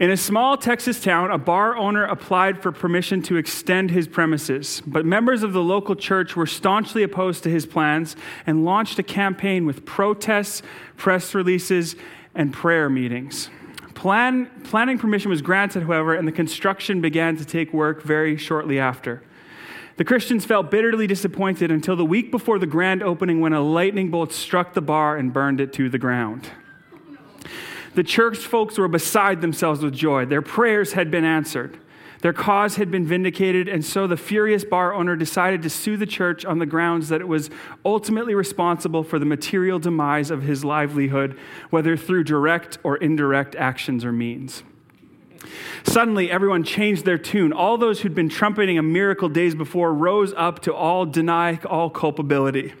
In a small Texas town, a bar owner applied for permission to extend his premises, but members of the local church were staunchly opposed to his plans and launched a campaign with protests, press releases, and prayer meetings. Plan, planning permission was granted, however, and the construction began to take work very shortly after. The Christians felt bitterly disappointed until the week before the grand opening when a lightning bolt struck the bar and burned it to the ground. The church folks were beside themselves with joy. Their prayers had been answered. Their cause had been vindicated, and so the furious bar owner decided to sue the church on the grounds that it was ultimately responsible for the material demise of his livelihood, whether through direct or indirect actions or means. Suddenly, everyone changed their tune. All those who'd been trumpeting a miracle days before rose up to all deny all culpability.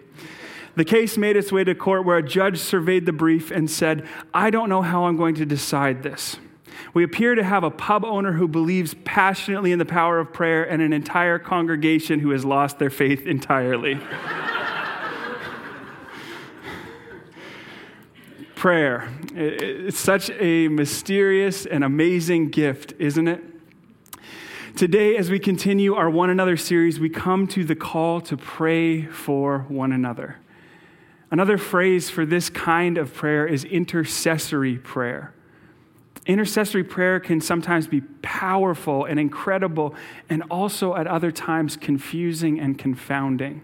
The case made its way to court where a judge surveyed the brief and said, I don't know how I'm going to decide this. We appear to have a pub owner who believes passionately in the power of prayer and an entire congregation who has lost their faith entirely. prayer. It's such a mysterious and amazing gift, isn't it? Today, as we continue our One Another series, we come to the call to pray for one another. Another phrase for this kind of prayer is intercessory prayer. Intercessory prayer can sometimes be powerful and incredible, and also at other times confusing and confounding.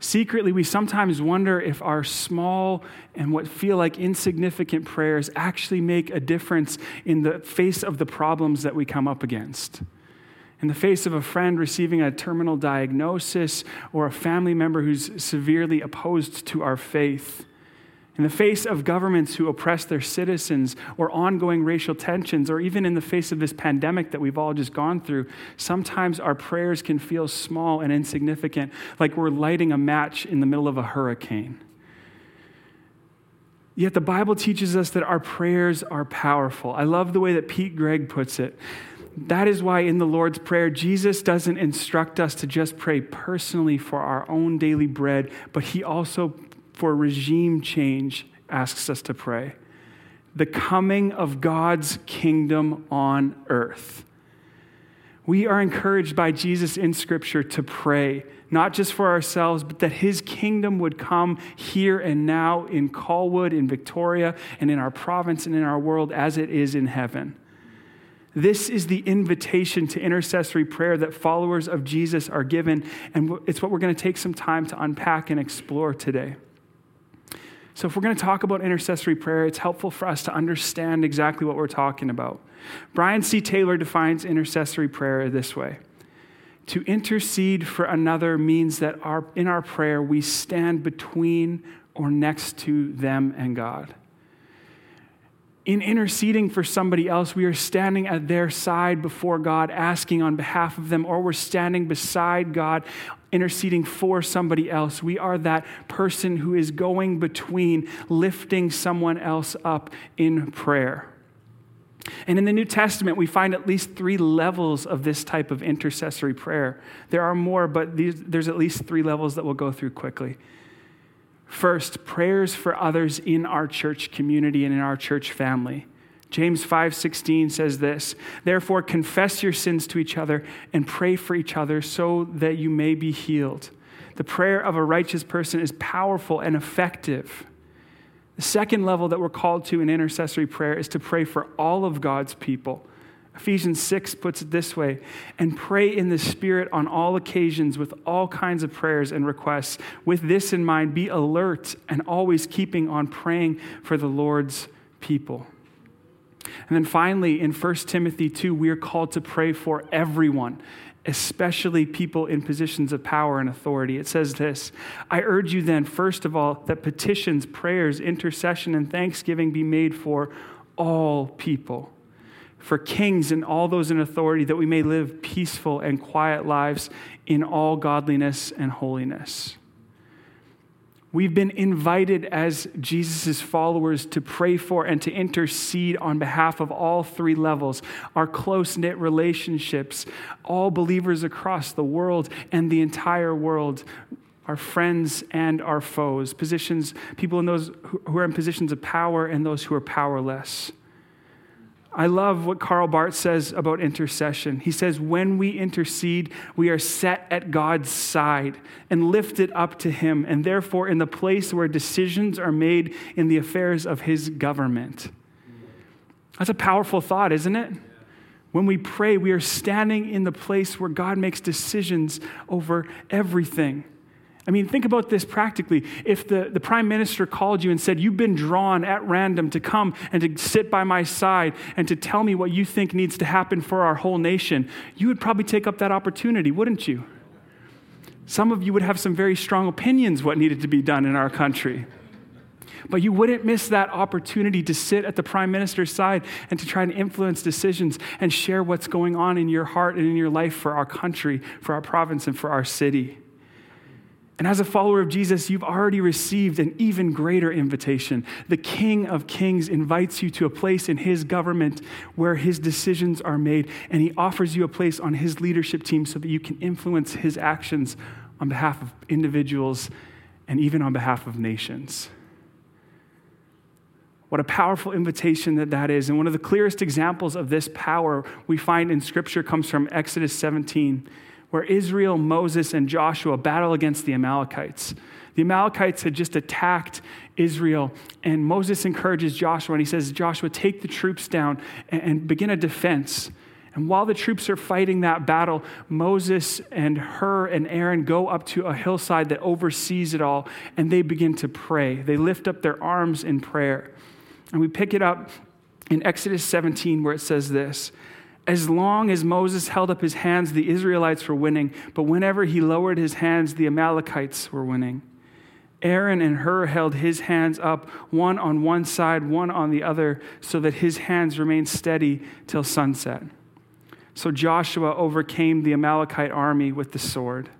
Secretly, we sometimes wonder if our small and what feel like insignificant prayers actually make a difference in the face of the problems that we come up against in the face of a friend receiving a terminal diagnosis or a family member who's severely opposed to our faith, in the face of governments who oppress their citizens or ongoing racial tensions, or even in the face of this pandemic that we've all just gone through, sometimes our prayers can feel small and insignificant, like we're lighting a match in the middle of a hurricane. Yet the Bible teaches us that our prayers are powerful. I love the way that Pete Greig puts it that is why in the Lord's Prayer, Jesus doesn't instruct us to just pray personally for our own daily bread, but he also, for regime change, asks us to pray. The coming of God's kingdom on earth. We are encouraged by Jesus in Scripture to pray, not just for ourselves, but that His kingdom would come here and now in Colwood, in Victoria, and in our province and in our world as it is in heaven. This is the invitation to intercessory prayer that followers of Jesus are given, and it's what we're going to take some time to unpack and explore today. So, if we're going to talk about intercessory prayer, it's helpful for us to understand exactly what we're talking about. Brian C. Taylor defines intercessory prayer this way To intercede for another means that our, in our prayer we stand between or next to them and God in interceding for somebody else, we are standing at their side before God, asking on behalf of them, or we're standing beside God, interceding for somebody else. We are that person who is going between, lifting someone else up in prayer. And in the New Testament, we find at least three levels of this type of intercessory prayer. There are more, but these, there's at least three levels that we'll go through quickly. First, prayers for others in our church community and in our church family. James 5:16 says this, "Therefore confess your sins to each other and pray for each other so that you may be healed." The prayer of a righteous person is powerful and effective. The second level that we're called to in intercessory prayer is to pray for all of God's people Ephesians 6 puts it this way and pray in the Spirit on all occasions with all kinds of prayers and requests. With this in mind, be alert and always keeping on praying for the Lord's people. And then finally, in 1 Timothy 2, we are called to pray for everyone, especially people in positions of power and authority. It says this I urge you then, first of all, that petitions, prayers, intercession, and thanksgiving be made for all people for kings and all those in authority, that we may live peaceful and quiet lives in all godliness and holiness. We've been invited as Jesus' followers to pray for and to intercede on behalf of all three levels our close knit relationships, all believers across the world and the entire world, our friends and our foes, positions, people in those who are in positions of power and those who are powerless. I love what Karl Barth says about intercession. He says, When we intercede, we are set at God's side and lifted up to Him, and therefore in the place where decisions are made in the affairs of His government. That's a powerful thought, isn't it? When we pray, we are standing in the place where God makes decisions over everything. I mean, think about this practically. If the, the prime minister called you and said, You've been drawn at random to come and to sit by my side and to tell me what you think needs to happen for our whole nation, you would probably take up that opportunity, wouldn't you? Some of you would have some very strong opinions what needed to be done in our country. But you wouldn't miss that opportunity to sit at the prime minister's side and to try and influence decisions and share what's going on in your heart and in your life for our country, for our province, and for our city. And as a follower of Jesus, you've already received an even greater invitation. The King of Kings invites you to a place in his government where his decisions are made, and he offers you a place on his leadership team so that you can influence his actions on behalf of individuals and even on behalf of nations. What a powerful invitation that that is. And one of the clearest examples of this power we find in Scripture comes from Exodus 17 where Israel, Moses, and Joshua battle against the Amalekites. The Amalekites had just attacked Israel, and Moses encourages Joshua, and he says, Joshua, take the troops down and begin a defense. And while the troops are fighting that battle, Moses and Hur and Aaron go up to a hillside that oversees it all, and they begin to pray. They lift up their arms in prayer. And we pick it up in Exodus 17, where it says this as long as Moses held up his hands, the Israelites were winning, but whenever he lowered his hands, the Amalekites were winning. Aaron and Hur held his hands up, one on one side, one on the other, so that his hands remained steady till sunset. So Joshua overcame the Amalekite army with the sword.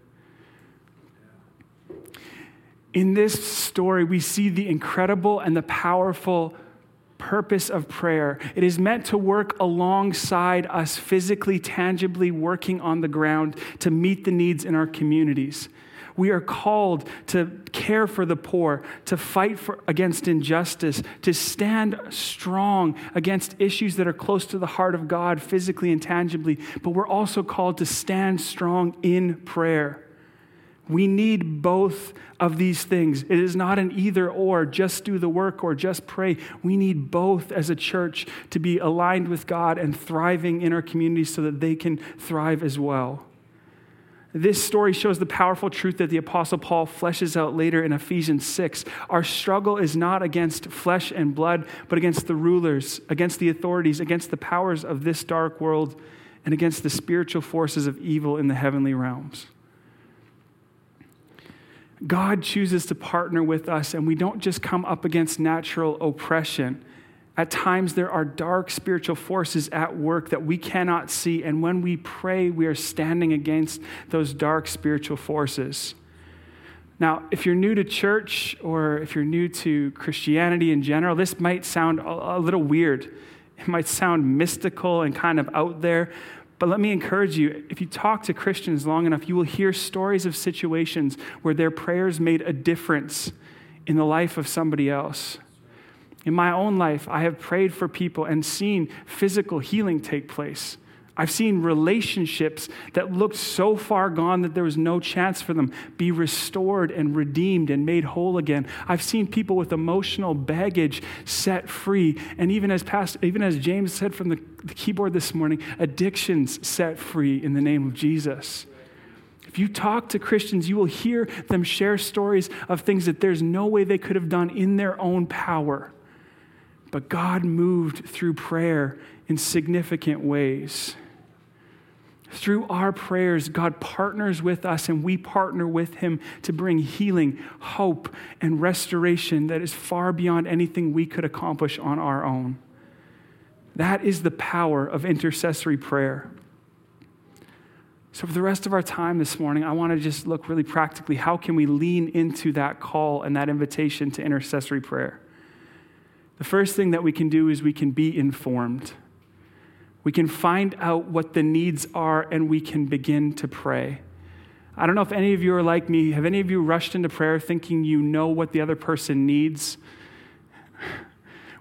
In this story, we see the incredible and the powerful purpose of prayer. It is meant to work alongside us physically, tangibly working on the ground to meet the needs in our communities. We are called to care for the poor, to fight for, against injustice, to stand strong against issues that are close to the heart of God physically and tangibly. But we're also called to stand strong in prayer. We need both of these things. It is not an either or, just do the work or just pray. We need both as a church to be aligned with God and thriving in our communities so that they can thrive as well. This story shows the powerful truth that the Apostle Paul fleshes out later in Ephesians 6. Our struggle is not against flesh and blood, but against the rulers, against the authorities, against the powers of this dark world, and against the spiritual forces of evil in the heavenly realms. God chooses to partner with us, and we don't just come up against natural oppression. At times, there are dark spiritual forces at work that we cannot see, and when we pray, we are standing against those dark spiritual forces. Now, if you're new to church or if you're new to Christianity in general, this might sound a, little weird. It might sound mystical and kind of out there, but let me encourage you if you talk to Christians long enough, you will hear stories of situations where their prayers made a difference in the life of somebody else. In my own life, I have prayed for people and seen physical healing take place. I've seen relationships that looked so far gone that there was no chance for them be restored and redeemed and made whole again. I've seen people with emotional baggage set free. And even as, past, even as James said from the, the keyboard this morning, addictions set free in the name of Jesus. If you talk to Christians, you will hear them share stories of things that there's no way they could have done in their own power. But God moved through prayer in significant ways. Through our prayers, God partners with us and we partner with Him to bring healing, hope, and restoration that is far beyond anything we could accomplish on our own. That is the power of intercessory prayer. So, for the rest of our time this morning, I want to just look really practically how can we lean into that call and that invitation to intercessory prayer? The first thing that we can do is we can be informed. We can find out what the needs are and we can begin to pray. I don't know if any of you are like me. Have any of you rushed into prayer thinking you know what the other person needs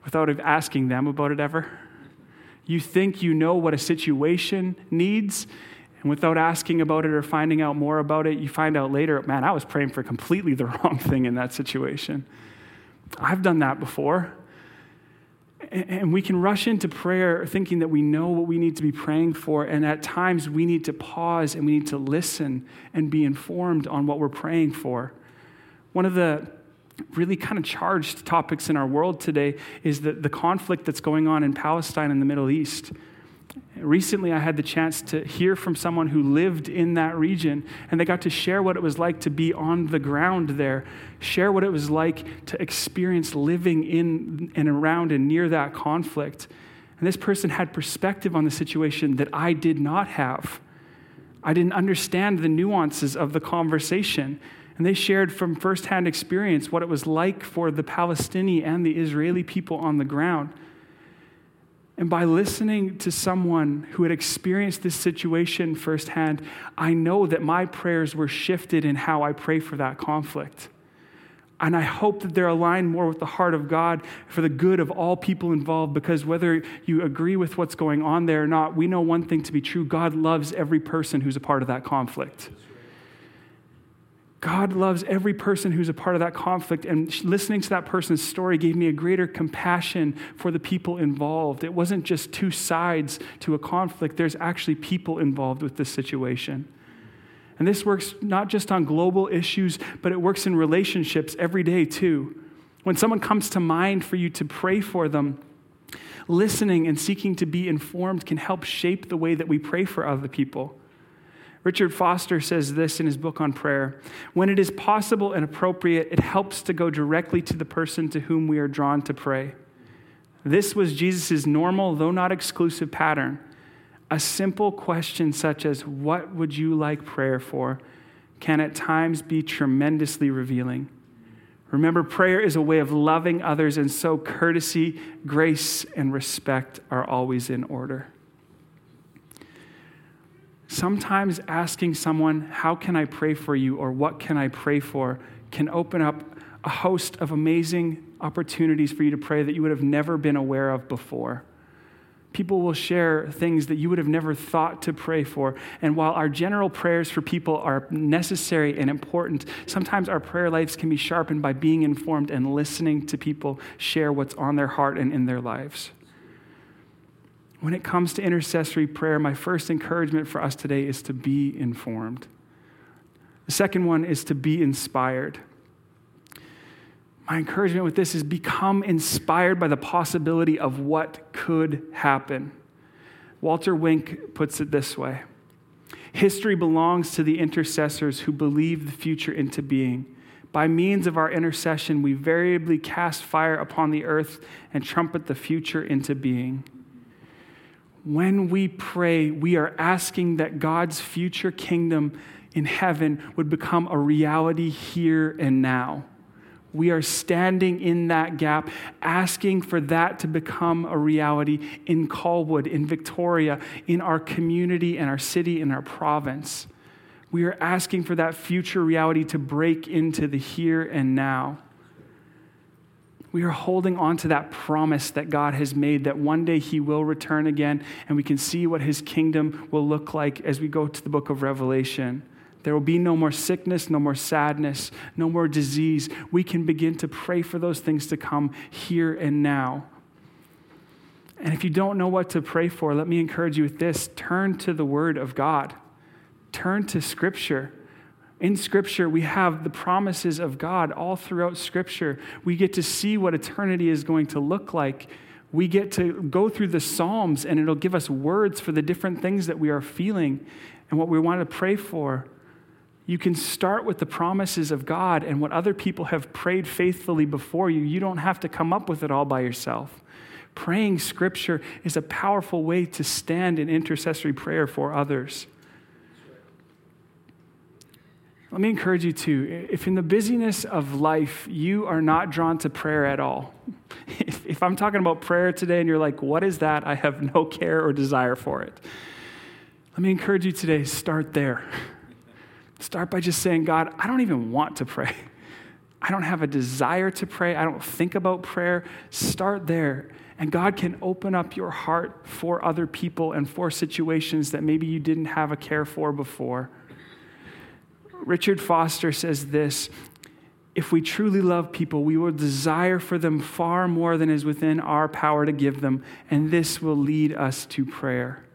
without asking them about it ever? You think you know what a situation needs, and without asking about it or finding out more about it, you find out later, man, I was praying for completely the wrong thing in that situation. I've done that before. And we can rush into prayer thinking that we know what we need to be praying for. And at times we need to pause and we need to listen and be informed on what we're praying for. One of the really kind of charged topics in our world today is the, the conflict that's going on in Palestine and the Middle East. Recently, I had the chance to hear from someone who lived in that region, and they got to share what it was like to be on the ground there, share what it was like to experience living in and around and near that conflict. And this person had perspective on the situation that I did not have. I didn't understand the nuances of the conversation. And they shared from firsthand experience what it was like for the Palestinian and the Israeli people on the ground. And by listening to someone who had experienced this situation firsthand, I know that my prayers were shifted in how I pray for that conflict. And I hope that they're aligned more with the heart of God for the good of all people involved, because whether you agree with what's going on there or not, we know one thing to be true God loves every person who's a part of that conflict. God loves every person who's a part of that conflict. And listening to that person's story gave me a greater compassion for the people involved. It wasn't just two sides to a conflict, there's actually people involved with this situation. And this works not just on global issues, but it works in relationships every day too. When someone comes to mind for you to pray for them, listening and seeking to be informed can help shape the way that we pray for other people. Richard Foster says this in his book on prayer When it is possible and appropriate, it helps to go directly to the person to whom we are drawn to pray. This was Jesus' normal, though not exclusive, pattern. A simple question such as, What would you like prayer for? can at times be tremendously revealing. Remember, prayer is a way of loving others, and so courtesy, grace, and respect are always in order. Sometimes asking someone, How can I pray for you? or What can I pray for? can open up a host of amazing opportunities for you to pray that you would have never been aware of before. People will share things that you would have never thought to pray for. And while our general prayers for people are necessary and important, sometimes our prayer lives can be sharpened by being informed and listening to people share what's on their heart and in their lives. When it comes to intercessory prayer, my first encouragement for us today is to be informed. The second one is to be inspired. My encouragement with this is become inspired by the possibility of what could happen. Walter Wink puts it this way History belongs to the intercessors who believe the future into being. By means of our intercession, we variably cast fire upon the earth and trumpet the future into being when we pray, we are asking that God's future kingdom in heaven would become a reality here and now. We are standing in that gap, asking for that to become a reality in Colwood, in Victoria, in our community, in our city, in our province. We are asking for that future reality to break into the here and now we are holding on to that promise that God has made that one day He will return again, and we can see what His kingdom will look like as we go to the book of Revelation. There will be no more sickness, no more sadness, no more disease. We can begin to pray for those things to come here and now. And if you don't know what to pray for, let me encourage you with this turn to the Word of God, turn to Scripture. In Scripture, we have the promises of God all throughout Scripture. We get to see what eternity is going to look like. We get to go through the Psalms, and it'll give us words for the different things that we are feeling and what we want to pray for. You can start with the promises of God and what other people have prayed faithfully before you. You don't have to come up with it all by yourself. Praying Scripture is a powerful way to stand in intercessory prayer for others. Let me encourage you to, if in the busyness of life you are not drawn to prayer at all, if, if, I'm talking about prayer today and you're like, what is that? I have no care or desire for it. Let me encourage you today, start there. Start by just saying, God, I don't even want to pray. I don't have a desire to pray. I don't think about prayer. Start there And God can open up your heart for other people and for situations that maybe you didn't have a care for before. Richard Foster says this if we truly love people, we will desire for them far more than is within our power to give them, and this will lead us to prayer.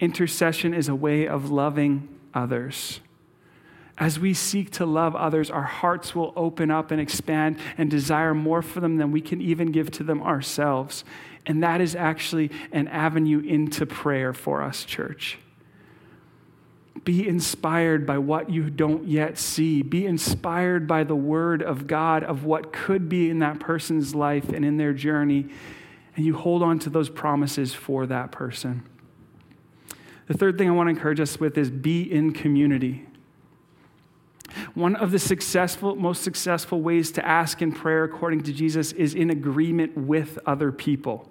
Intercession is a way of loving others. As we seek to love others, our hearts will open up and expand and desire more for them than we can even give to them ourselves. And that is actually an avenue into prayer for us, church. Be inspired by what you don't yet see. Be inspired by the word of God of what could be in that person's life and in their journey. And you hold on to those promises for that person. The third thing I want to encourage us with is be in community. One of the successful, most successful ways to ask in prayer, according to Jesus, is in agreement with other people.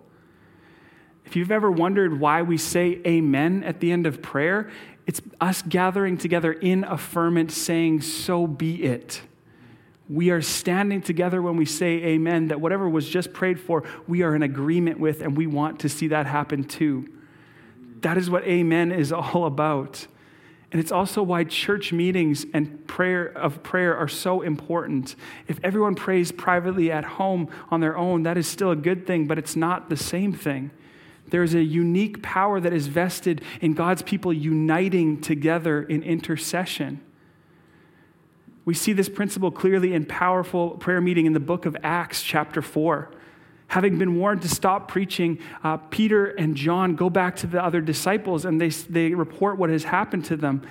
If you've ever wondered why we say amen at the end of prayer, it's us gathering together in affirmance, saying, So be it. We are standing together when we say amen, that whatever was just prayed for, we are in agreement with, and we want to see that happen too. That is what amen is all about. And it's also why church meetings and prayer of prayer are so important. If everyone prays privately at home on their own, that is still a good thing, but it's not the same thing. There is a unique power that is vested in God's people uniting together in intercession. We see this principle clearly in powerful prayer meeting in the book of Acts, chapter 4. Having been warned to stop preaching, uh, Peter and John go back to the other disciples and they, they report what has happened to them.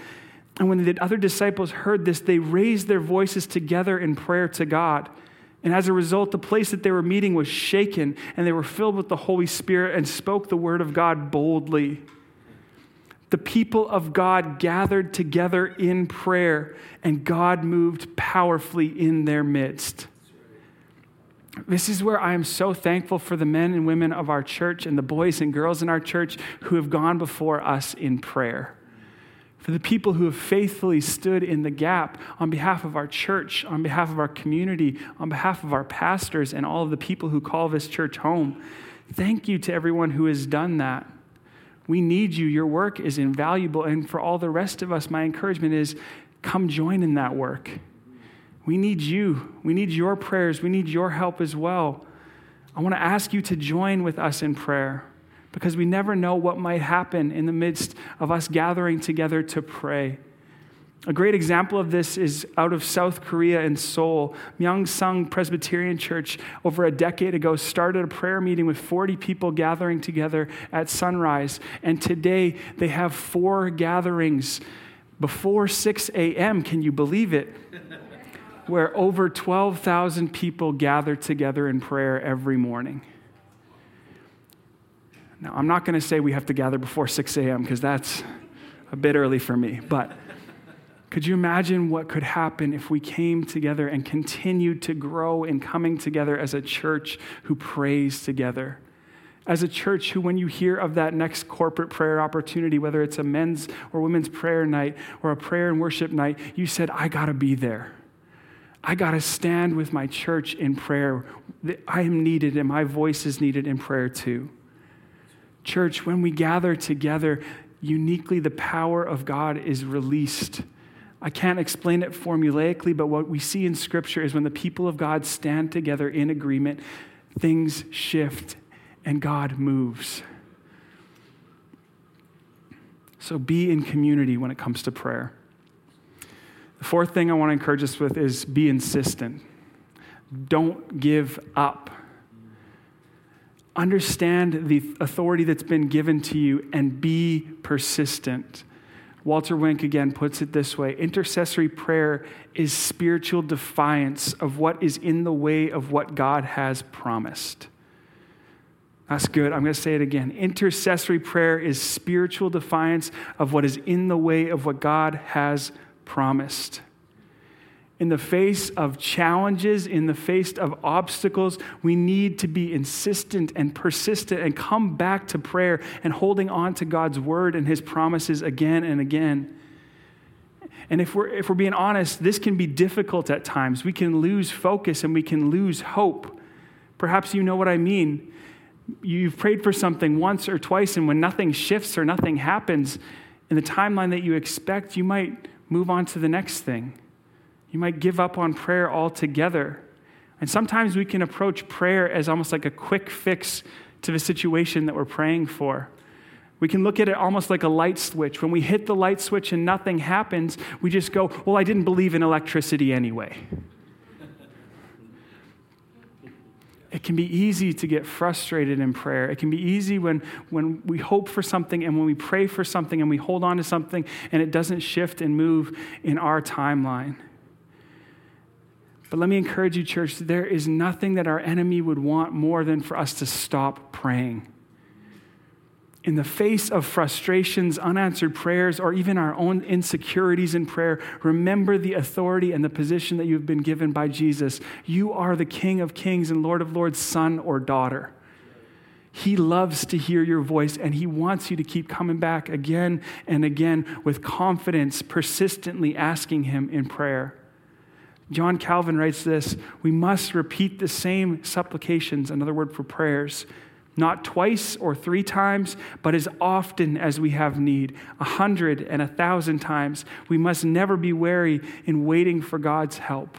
And when the other disciples heard this, they raised their voices together in prayer to God. And as a result, the place that they were meeting was shaken, and they were filled with the Holy Spirit and spoke the word of God boldly. The people of God gathered together in prayer, and God moved powerfully in their midst. This is where I am so thankful for the men and women of our church and the boys and girls in our church who have gone before us in prayer for the people who have faithfully stood in the gap on behalf of our church, on behalf of our community, on behalf of our pastors, and all of the people who call this church home. Thank you to everyone who has done that. We need you. Your work is invaluable. And for all the rest of us, my encouragement is come join in that work. We need you. We need your prayers. We need your help as well. I want to ask you to join with us in prayer because we never know what might happen in the midst of us gathering together to pray. A great example of this is out of South Korea in Seoul. Myeong-sung Presbyterian Church over a decade ago started a prayer meeting with 40 people gathering together at sunrise. And today they have four gatherings before 6 a.m. Can you believe it? Where over 12,000 people gather together in prayer every morning. Now, I'm not going to say we have to gather before 6 a.m. because that's a bit early for me, but could you imagine what could happen if we came together and continued to grow in coming together as a church who prays together? As a church who, when you hear of that next corporate prayer opportunity, whether it's a men's or women's prayer night or a prayer and worship night, you said, I got to be there. I got to stand with my church in prayer. I am needed and my voice is needed in prayer too. Church, when we gather together, uniquely the power of God is released. I can't explain it formulaically, but what we see in Scripture is when the people of God stand together in agreement, things shift and God moves. So be in community when it comes to prayer. The fourth thing I want to encourage us with is be insistent. Don't give up. Understand the authority that's been given to you and be persistent. Walter Wink again puts it this way intercessory prayer is spiritual defiance of what is in the way of what God has promised. That's good. I'm going to say it again. Intercessory prayer is spiritual defiance of what is in the way of what God has promised in the face of challenges, in the face of obstacles, we need to be insistent and persistent and come back to prayer and holding on to God's word and his promises again and again. And if we're, if we're being honest, this can be difficult at times. We can lose focus and we can lose hope. Perhaps you know what I mean. You've prayed for something once or twice, and when nothing shifts or nothing happens in the timeline that you expect, you might move on to the next thing. You might give up on prayer altogether. And sometimes we can approach prayer as almost like a quick fix to the situation that we're praying for. We can look at it almost like a light switch. When we hit the light switch and nothing happens, we just go, Well, I didn't believe in electricity anyway. it can be easy to get frustrated in prayer. It can be easy when, when we hope for something and when we pray for something and we hold on to something and it doesn't shift and move in our timeline. But let me encourage you, church, there is nothing that our enemy would want more than for us to stop praying in the face of frustrations, unanswered prayers, or even our own insecurities in prayer, remember the authority and the position that you've been given by Jesus. You are the King of Kings and Lord of Lords, son or daughter. He loves to hear your voice and he wants you to keep coming back again and again with confidence, persistently asking him in prayer. John Calvin writes this We must repeat the same supplications, another word for prayers not twice or three times, but as often as we have need, a hundred and a thousand times. We must never be wary in waiting for God's help.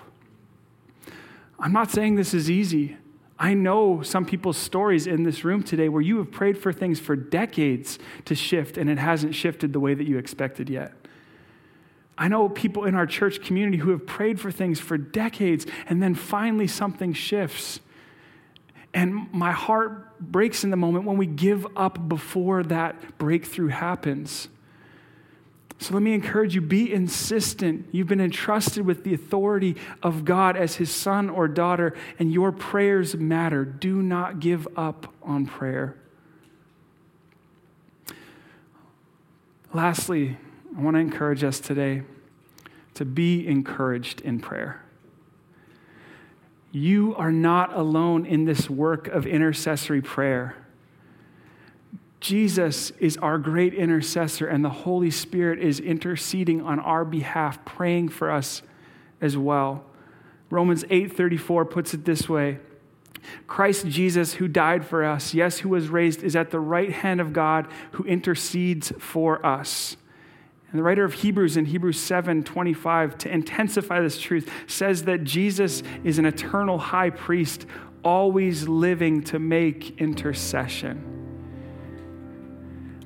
I'm not saying this is easy. I know some people's stories in this room today where you have prayed for things for decades to shift and it hasn't shifted the way that you expected yet. I know people in our church community who have prayed for things for decades and then finally something shifts and my heart breaks in the moment when we give up before that breakthrough happens. So let me encourage you be insistent. You've been entrusted with the authority of God as his son or daughter, and your prayers matter. Do not give up on prayer. Lastly, I want to encourage us today to be encouraged in prayer. You are not alone in this work of intercessory prayer. Jesus is our great intercessor, and the Holy Spirit is interceding on our behalf, praying for us as well. Romans 8:34 puts it this way. Christ Jesus, who died for us, yes, who was raised, is at the right hand of God who intercedes for us. And the writer of Hebrews in Hebrews 7 25, to intensify this truth, says that Jesus is an eternal high priest, always living to make intercession.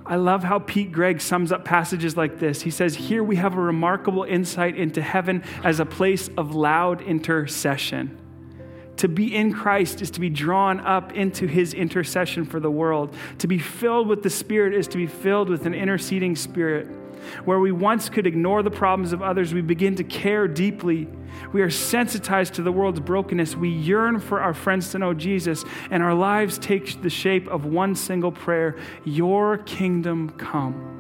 I love how Pete Greig sums up passages like this. He says, Here we have a remarkable insight into heaven as a place of loud intercession. To be in Christ is to be drawn up into his intercession for the world. To be filled with the Spirit is to be filled with an interceding Spirit. Where we once could ignore the problems of others, we begin to care deeply. We are sensitized to the world's brokenness. We yearn for our friends to know Jesus, and our lives take the shape of one single prayer Your kingdom come.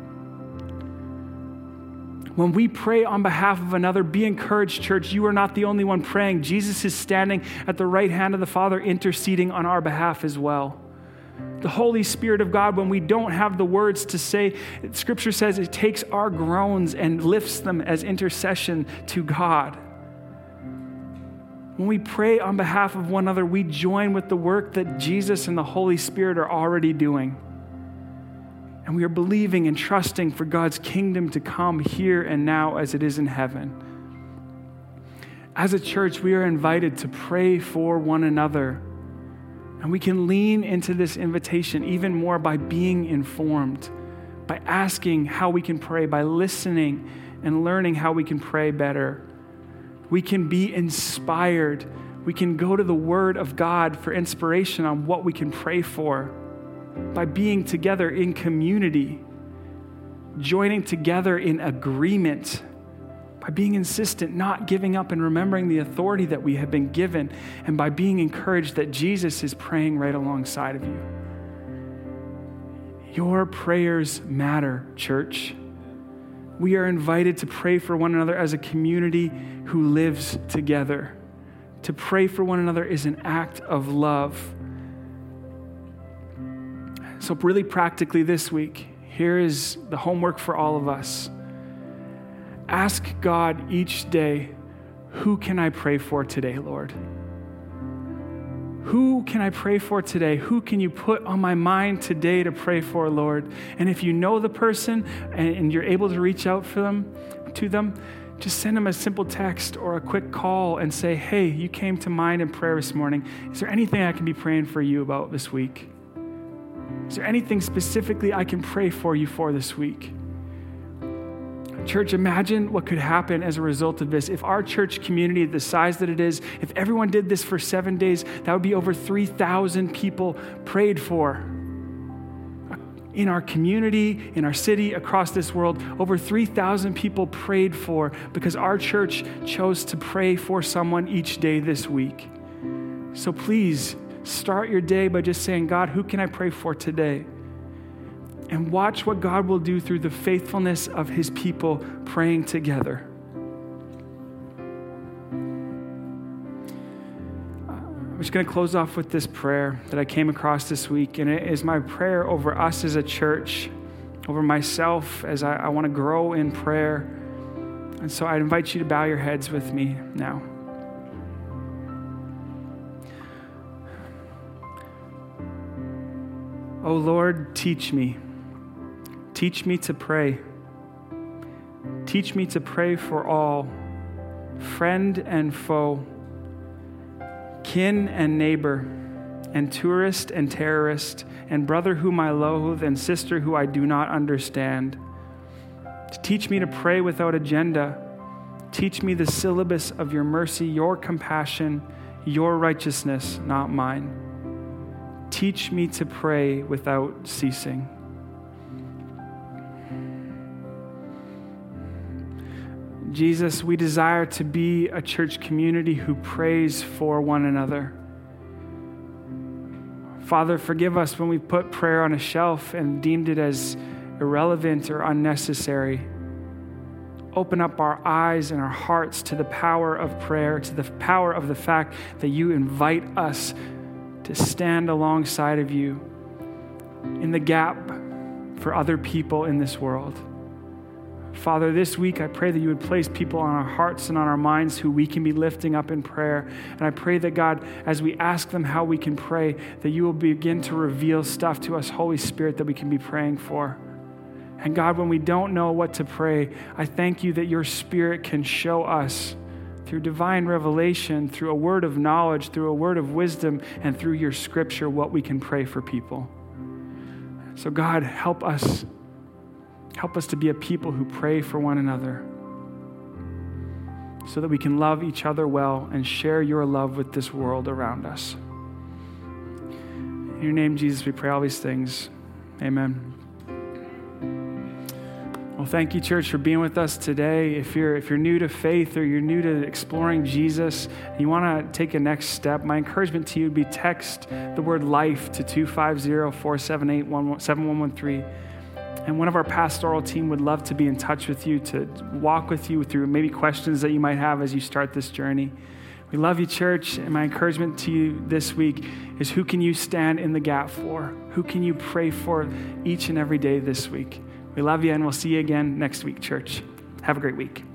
When we pray on behalf of another, be encouraged, church. You are not the only one praying. Jesus is standing at the right hand of the Father, interceding on our behalf as well the Holy Spirit of God, when we don't have the words to say, Scripture says it takes our groans and lifts them as intercession to God. When we pray on behalf of one another, we join with the work that Jesus and the Holy Spirit are already doing. And we are believing and trusting for God's kingdom to come here and now as it is in heaven. As a church, we are invited to pray for one another and we can lean into this invitation even more by being informed, by asking how we can pray, by listening and learning how we can pray better. We can be inspired. We can go to the Word of God for inspiration on what we can pray for by being together in community, joining together in agreement by being insistent, not giving up, and remembering the authority that we have been given, and by being encouraged that Jesus is praying right alongside of you. Your prayers matter, church. We are invited to pray for one another as a community who lives together. To pray for one another is an act of love. So, really practically this week, here is the homework for all of us. Ask God each day, who can I pray for today, Lord? Who can I pray for today? Who can you put on my mind today to pray for, Lord? And if you know the person and, you're able to reach out for them, to them, just send them a simple text or a quick call and say, Hey, you came to mind in prayer this morning. Is there anything I can be praying for you about this week? Is there anything specifically I can pray for you for this week? Church, imagine what could happen as a result of this. If our church community, the size that it is, if everyone did this for seven days, that would be over 3,000 people prayed for. In our community, in our city, across this world, over 3,000 people prayed for because our church chose to pray for someone each day this week. So please start your day by just saying, God, who can I pray for today? And watch what God will do through the faithfulness of his people praying together. I'm just going to close off with this prayer that I came across this week, and it is my prayer over us as a church, over myself as I, I want to grow in prayer. And so I invite you to bow your heads with me now. Oh Lord, teach me. Teach me to pray. Teach me to pray for all, friend and foe, kin and neighbor, and tourist and terrorist, and brother whom I loathe, and sister who I do not understand. Teach me to pray without agenda. Teach me the syllabus of your mercy, your compassion, your righteousness, not mine. Teach me to pray without ceasing. Jesus, we desire to be a church community who prays for one another. Father, forgive us when we put prayer on a shelf and deemed it as irrelevant or unnecessary. Open up our eyes and our hearts to the power of prayer, to the power of the fact that you invite us to stand alongside of you in the gap for other people in this world. Father, this week I pray that you would place people on our hearts and on our minds who we can be lifting up in prayer. And I pray that, God, as we ask them how we can pray, that you will begin to reveal stuff to us, Holy Spirit, that we can be praying for. And God, when we don't know what to pray, I thank you that your Spirit can show us through divine revelation, through a word of knowledge, through a word of wisdom, and through your scripture, what we can pray for people. So, God, help us Help us to be a people who pray for one another so that we can love each other well and share your love with this world around us. In your name, Jesus, we pray all these things. Amen. Well, thank you, church, for being with us today. If you're, if you're new to faith or you're new to exploring Jesus and you want to take a next step, my encouragement to you would be text the word life to 250 478 7113. And one of our pastoral team would love to be in touch with you, to walk with you through maybe questions that you might have as you start this journey. We love you, church. And my encouragement to you this week is who can you stand in the gap for? Who can you pray for each and every day this week? We love you, and we'll see you again next week, church. Have a great week.